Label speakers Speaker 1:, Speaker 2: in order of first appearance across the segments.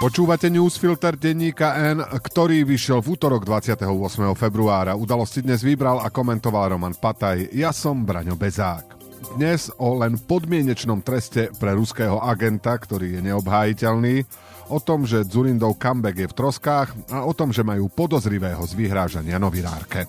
Speaker 1: Počúvate newsfilter denníka N, ktorý vyšiel v útorok 28. februára. Udalosti dnes vybral a komentoval Roman Pataj. Ja som Braňo Bezák. Dnes o len podmienečnom treste pre ruského agenta, ktorý je neobhájiteľný, o tom, že Zurindov comeback je v troskách a o tom, že majú podozrivého z vyhrážania novinárke.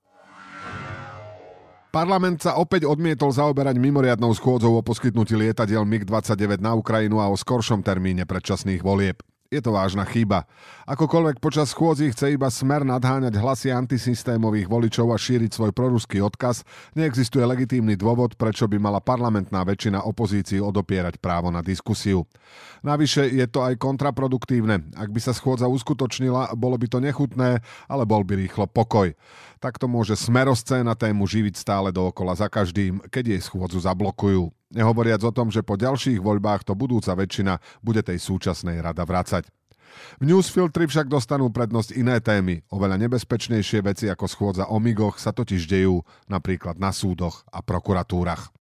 Speaker 1: Parlament sa opäť odmietol zaoberať mimoriadnou schôdzou o poskytnutí lietadiel MiG-29 na Ukrajinu a o skoršom termíne predčasných volieb. Je to vážna chyba. Akokoľvek počas schôdzi chce iba smer nadháňať hlasy antisystémových voličov a šíriť svoj proruský odkaz, neexistuje legitímny dôvod, prečo by mala parlamentná väčšina opozícii odopierať právo na diskusiu. Navyše je to aj kontraproduktívne. Ak by sa schôdza uskutočnila, bolo by to nechutné, ale bol by rýchlo pokoj. Takto môže smeroscéna tému živiť stále dookola za každým, keď jej schôdzu zablokujú. Nehovoriac o tom, že po ďalších voľbách to budúca väčšina bude tej súčasnej rada vracať. V newsfiltri však dostanú prednosť iné témy. Oveľa nebezpečnejšie veci ako schôdza o migoch sa totiž dejú napríklad na súdoch a prokuratúrach.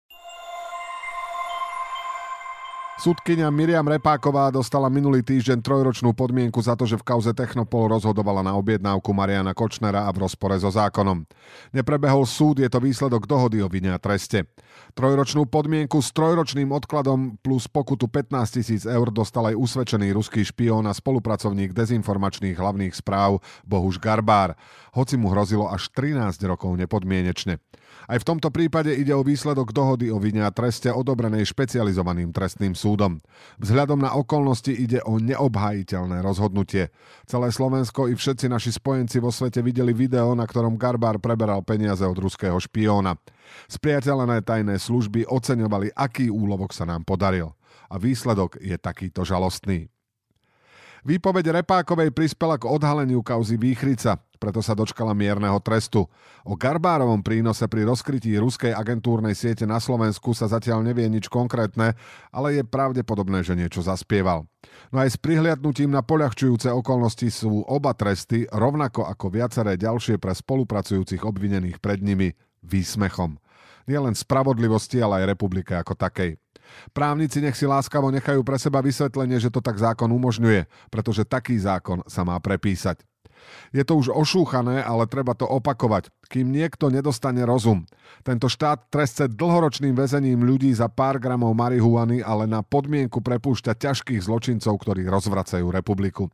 Speaker 1: Sudkynia Miriam Repáková dostala minulý týždeň trojročnú podmienku za to, že v kauze Technopol rozhodovala na objednávku Mariana Kočnera a v rozpore so zákonom. Neprebehol súd, je to výsledok dohody o vine a treste. Trojročnú podmienku s trojročným odkladom plus pokutu 15 tisíc eur dostal aj usvedčený ruský špión a spolupracovník dezinformačných hlavných správ Bohuš Garbár, hoci mu hrozilo až 13 rokov nepodmienečne. Aj v tomto prípade ide o výsledok dohody o vine a treste odobrenej špecializovaným trestným súdom. Vzhľadom na okolnosti ide o neobhajiteľné rozhodnutie. Celé Slovensko i všetci naši spojenci vo svete videli video, na ktorom Garbár preberal peniaze od ruského špióna. Spriateľené tajné služby oceňovali, aký úlovok sa nám podaril. A výsledok je takýto žalostný. Výpoveď Repákovej prispela k odhaleniu kauzy Výchrica, preto sa dočkala mierneho trestu. O Garbárovom prínose pri rozkrytí ruskej agentúrnej siete na Slovensku sa zatiaľ nevie nič konkrétne, ale je pravdepodobné, že niečo zaspieval. No aj s prihliadnutím na poľahčujúce okolnosti sú oba tresty, rovnako ako viaceré ďalšie pre spolupracujúcich obvinených pred nimi, výsmechom. Nie len spravodlivosti, ale aj republike ako takej. Právnici nech si láskavo nechajú pre seba vysvetlenie, že to tak zákon umožňuje, pretože taký zákon sa má prepísať. Je to už ošúchané, ale treba to opakovať, kým niekto nedostane rozum. Tento štát trestce dlhoročným väzením ľudí za pár gramov marihuany, ale na podmienku prepúšťa ťažkých zločincov, ktorí rozvracajú republiku.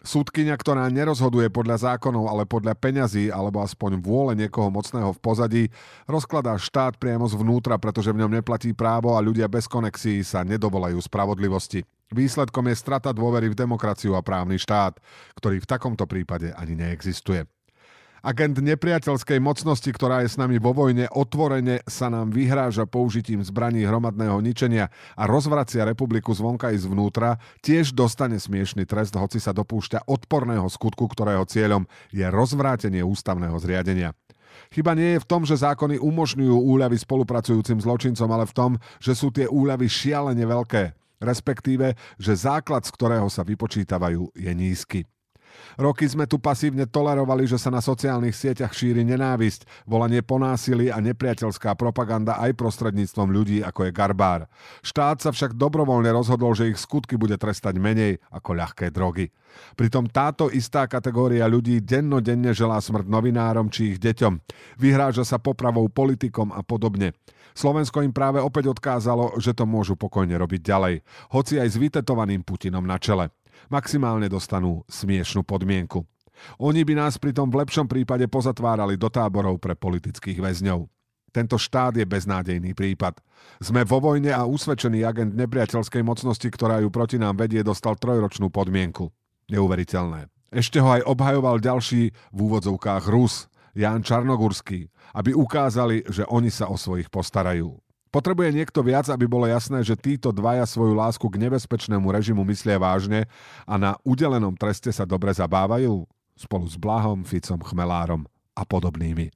Speaker 1: Súdkynia, ktorá nerozhoduje podľa zákonov, ale podľa peňazí alebo aspoň vôle niekoho mocného v pozadí, rozkladá štát priamo zvnútra, pretože v ňom neplatí právo a ľudia bez konexií sa nedovolajú spravodlivosti. Výsledkom je strata dôvery v demokraciu a právny štát, ktorý v takomto prípade ani neexistuje. Agent nepriateľskej mocnosti, ktorá je s nami vo vojne, otvorene sa nám vyhráža použitím zbraní hromadného ničenia a rozvracia republiku zvonka i zvnútra, tiež dostane smiešný trest, hoci sa dopúšťa odporného skutku, ktorého cieľom je rozvrátenie ústavného zriadenia. Chyba nie je v tom, že zákony umožňujú úľavy spolupracujúcim zločincom, ale v tom, že sú tie úľavy šialene veľké, respektíve, že základ, z ktorého sa vypočítavajú, je nízky. Roky sme tu pasívne tolerovali, že sa na sociálnych sieťach šíri nenávisť, volanie po násilí a nepriateľská propaganda aj prostredníctvom ľudí, ako je Garbár. Štát sa však dobrovoľne rozhodol, že ich skutky bude trestať menej ako ľahké drogy. Pritom táto istá kategória ľudí dennodenne želá smrť novinárom či ich deťom. Vyhráža sa popravou politikom a podobne. Slovensko im práve opäť odkázalo, že to môžu pokojne robiť ďalej, hoci aj s vytetovaným Putinom na čele maximálne dostanú smiešnú podmienku. Oni by nás pritom v lepšom prípade pozatvárali do táborov pre politických väzňov. Tento štát je beznádejný prípad. Sme vo vojne a usvedčený agent nepriateľskej mocnosti, ktorá ju proti nám vedie, dostal trojročnú podmienku. Neuveriteľné. Ešte ho aj obhajoval ďalší v úvodzovkách Rus, Jan Čarnogurský, aby ukázali, že oni sa o svojich postarajú. Potrebuje niekto viac, aby bolo jasné, že títo dvaja svoju lásku k nebezpečnému režimu myslia vážne a na udelenom treste sa dobre zabávajú? Spolu s Blahom, Ficom, Chmelárom a podobnými.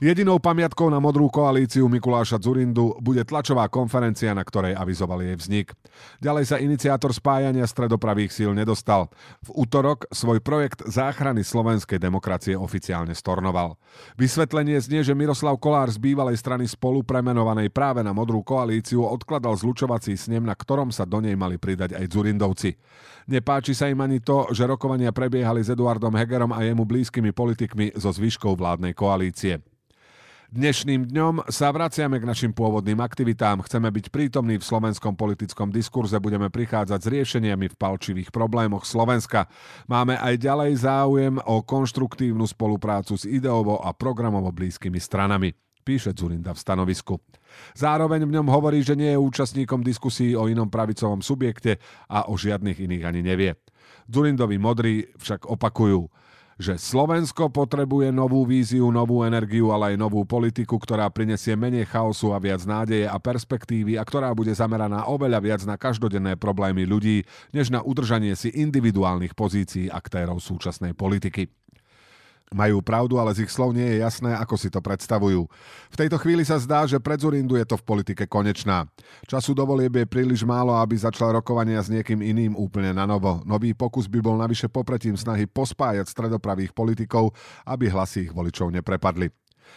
Speaker 1: Jedinou pamiatkou na modrú koalíciu Mikuláša Zurindu bude tlačová konferencia, na ktorej avizovali jej vznik. Ďalej sa iniciátor spájania stredopravých síl nedostal. V útorok svoj projekt záchrany slovenskej demokracie oficiálne stornoval. Vysvetlenie znie, že Miroslav Kolár z bývalej strany spolu premenovanej práve na modrú koalíciu odkladal zlučovací snem, na ktorom sa do nej mali pridať aj Zurindovci. Nepáči sa im ani to, že rokovania prebiehali s Eduardom Hegerom a jemu blízkymi politikmi zo zvyškou vládnej koalície. Dnešným dňom sa vraciame k našim pôvodným aktivitám. Chceme byť prítomní v slovenskom politickom diskurze, budeme prichádzať s riešeniami v palčivých problémoch Slovenska. Máme aj ďalej záujem o konštruktívnu spoluprácu s ideovo a programovo blízkymi stranami píše Zurinda v stanovisku. Zároveň v ňom hovorí, že nie je účastníkom diskusí o inom pravicovom subjekte a o žiadnych iných ani nevie. Zurindovi modrí však opakujú, že Slovensko potrebuje novú víziu, novú energiu, ale aj novú politiku, ktorá prinesie menej chaosu a viac nádeje a perspektívy a ktorá bude zameraná oveľa viac na každodenné problémy ľudí, než na udržanie si individuálnych pozícií aktérov súčasnej politiky. Majú pravdu, ale z ich slov nie je jasné, ako si to predstavujú. V tejto chvíli sa zdá, že pred Zurindu je to v politike konečná. Času do volieb je príliš málo, aby začal rokovania s niekým iným úplne na novo. Nový pokus by bol navyše popretím snahy pospájať stredopravých politikov, aby hlasy ich voličov neprepadli.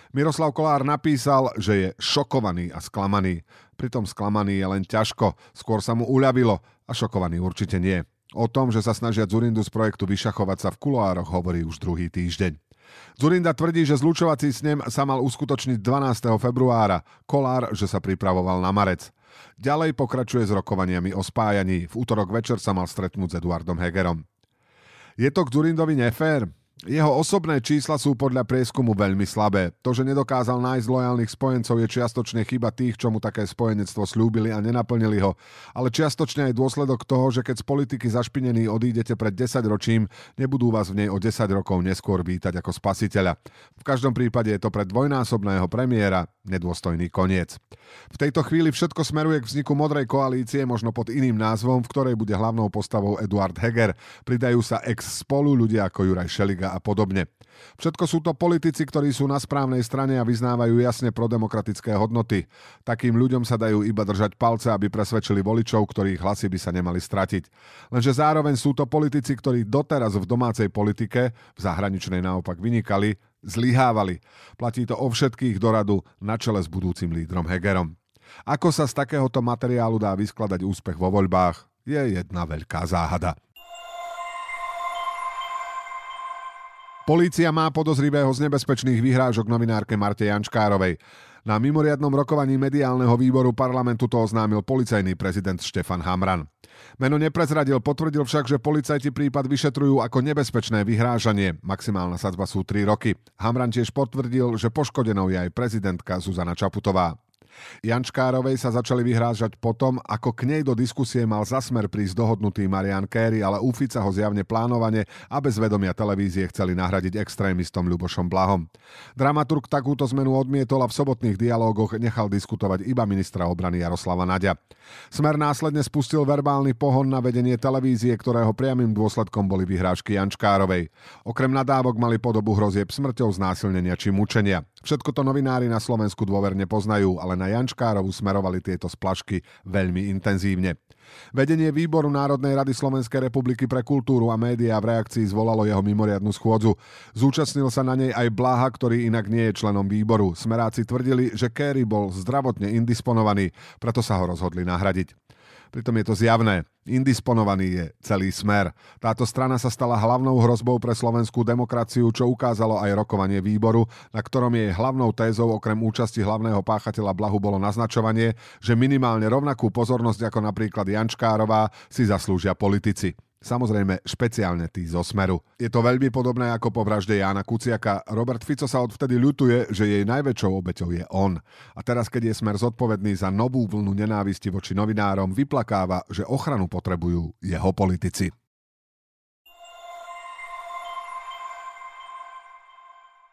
Speaker 1: Miroslav Kolár napísal, že je šokovaný a sklamaný. Pritom sklamaný je len ťažko, skôr sa mu uľavilo a šokovaný určite nie. O tom, že sa snažia Zurindu z projektu vyšachovať sa v kuloároch, hovorí už druhý týždeň. Zurinda tvrdí, že zlučovací snem sa mal uskutočniť 12. februára, Kolár, že sa pripravoval na marec. Ďalej pokračuje s rokovaniami o spájaní. V útorok večer sa mal stretnúť s Eduardom Hegerom. Je to k Zurindovi nefér? Jeho osobné čísla sú podľa prieskumu veľmi slabé. To, že nedokázal nájsť lojálnych spojencov, je čiastočne chyba tých, čo mu také spojenectvo slúbili a nenaplnili ho. Ale čiastočne aj dôsledok toho, že keď z politiky zašpinení odídete pred 10 ročím, nebudú vás v nej o 10 rokov neskôr vítať ako spasiteľa. V každom prípade je to pre dvojnásobného premiéra nedôstojný koniec. V tejto chvíli všetko smeruje k vzniku modrej koalície, možno pod iným názvom, v ktorej bude hlavnou postavou Eduard Heger. Pridajú sa ex spolu ľudia ako Juraj Šeliga a podobne. Všetko sú to politici, ktorí sú na správnej strane a vyznávajú jasne prodemokratické hodnoty. Takým ľuďom sa dajú iba držať palce, aby presvedčili voličov, ktorých hlasy by sa nemali stratiť. Lenže zároveň sú to politici, ktorí doteraz v domácej politike, v zahraničnej naopak vynikali, zlyhávali. Platí to o všetkých doradu na čele s budúcim lídrom Hegerom. Ako sa z takéhoto materiálu dá vyskladať úspech vo voľbách, je jedna veľká záhada. Polícia má podozrivého z nebezpečných vyhrážok novinárke Marte Jančkárovej. Na mimoriadnom rokovaní mediálneho výboru parlamentu to oznámil policajný prezident Štefan Hamran. Meno neprezradil, potvrdil však, že policajti prípad vyšetrujú ako nebezpečné vyhrážanie. Maximálna sadzba sú 3 roky. Hamran tiež potvrdil, že poškodenou je aj prezidentka Zuzana Čaputová. Jančkárovej sa začali vyhrážať potom, ako k nej do diskusie mal zasmer prísť dohodnutý Marian Kerry, ale u Fica ho zjavne plánovane a bez vedomia televízie chceli nahradiť extrémistom Ľubošom Blahom. Dramaturg takúto zmenu odmietol a v sobotných dialógoch nechal diskutovať iba ministra obrany Jaroslava Nadia. Smer následne spustil verbálny pohon na vedenie televízie, ktorého priamým dôsledkom boli vyhrážky Jančkárovej. Okrem nadávok mali podobu hrozieb smrťou, znásilnenia či mučenia. Všetko to novinári na Slovensku dôverne poznajú, ale na Jančkárovu smerovali tieto splašky veľmi intenzívne. Vedenie Výboru Národnej rady Slovenskej republiky pre kultúru a médiá v reakcii zvolalo jeho mimoriadnu schôdzu. Zúčastnil sa na nej aj Blaha, ktorý inak nie je členom výboru. Smeráci tvrdili, že Kerry bol zdravotne indisponovaný, preto sa ho rozhodli nahradiť. Pritom je to zjavné. Indisponovaný je celý smer. Táto strana sa stala hlavnou hrozbou pre slovenskú demokraciu, čo ukázalo aj rokovanie výboru, na ktorom jej hlavnou tézou okrem účasti hlavného páchateľa Blahu bolo naznačovanie, že minimálne rovnakú pozornosť ako napríklad Jančkárová si zaslúžia politici. Samozrejme, špeciálne tí zo Smeru. Je to veľmi podobné ako po vražde Jána Kuciaka. Robert Fico sa odvtedy ľutuje, že jej najväčšou obeťou je on. A teraz, keď je Smer zodpovedný za novú vlnu nenávisti voči novinárom, vyplakáva, že ochranu potrebujú jeho politici.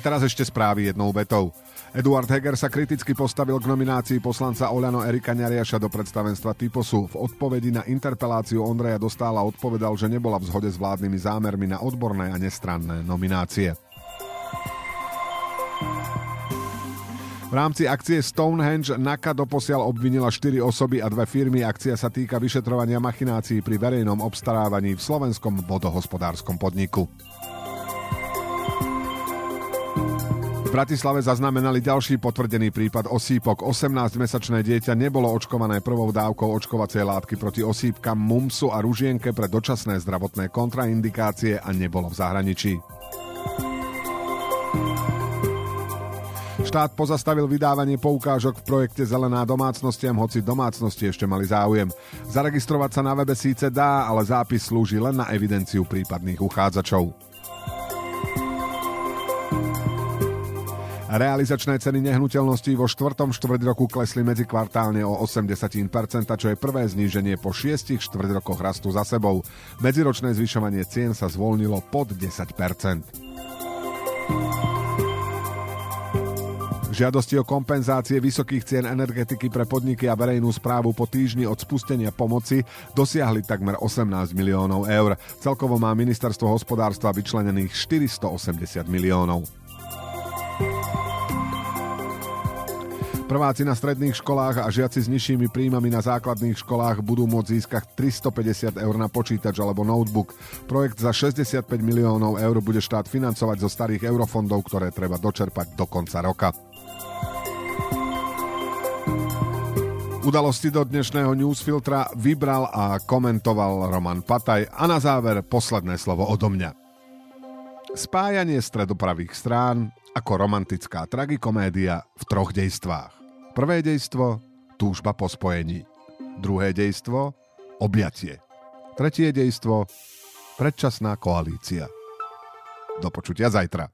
Speaker 1: Teraz ešte správy jednou vetou. Eduard Heger sa kriticky postavil k nominácii poslanca Oľano Erika Ňariaša do predstavenstva Typosu. V odpovedi na interpeláciu Ondreja Dostála odpovedal, že nebola v zhode s vládnymi zámermi na odborné a nestranné nominácie. V rámci akcie Stonehenge NAKA doposiaľ obvinila 4 osoby a dve firmy. Akcia sa týka vyšetrovania machinácií pri verejnom obstarávaní v slovenskom vodohospodárskom podniku. Bratislave zaznamenali ďalší potvrdený prípad osýpok. 18-mesačné dieťa nebolo očkované prvou dávkou očkovacej látky proti osýpkam, mumsu a ružienke pre dočasné zdravotné kontraindikácie a nebolo v zahraničí. Štát pozastavil vydávanie poukážok v projekte Zelená domácnostiam, hoci domácnosti ešte mali záujem. Zaregistrovať sa na webe síce dá, ale zápis slúži len na evidenciu prípadných uchádzačov. Realizačné ceny nehnuteľností vo štvrtom štvrť roku klesli medzi kvartálne o 80%, čo je prvé zníženie po šiestich štvrť rokoch rastu za sebou. Medziročné zvyšovanie cien sa zvolnilo pod 10%. Žiadosti o kompenzácie vysokých cien energetiky pre podniky a verejnú správu po týždni od spustenia pomoci dosiahli takmer 18 miliónov eur. Celkovo má ministerstvo hospodárstva vyčlenených 480 miliónov. Prváci na stredných školách a žiaci s nižšími príjmami na základných školách budú môcť získať 350 eur na počítač alebo notebook. Projekt za 65 miliónov eur bude štát financovať zo starých eurofondov, ktoré treba dočerpať do konca roka. Udalosti do dnešného newsfiltra vybral a komentoval Roman Pataj a na záver posledné slovo odo mňa. Spájanie stredopravých strán ako romantická tragikomédia v troch dejstvách. Prvé dejstvo túžba po spojení. Druhé dejstvo objatie. Tretie dejstvo predčasná koalícia. Do počutia zajtra.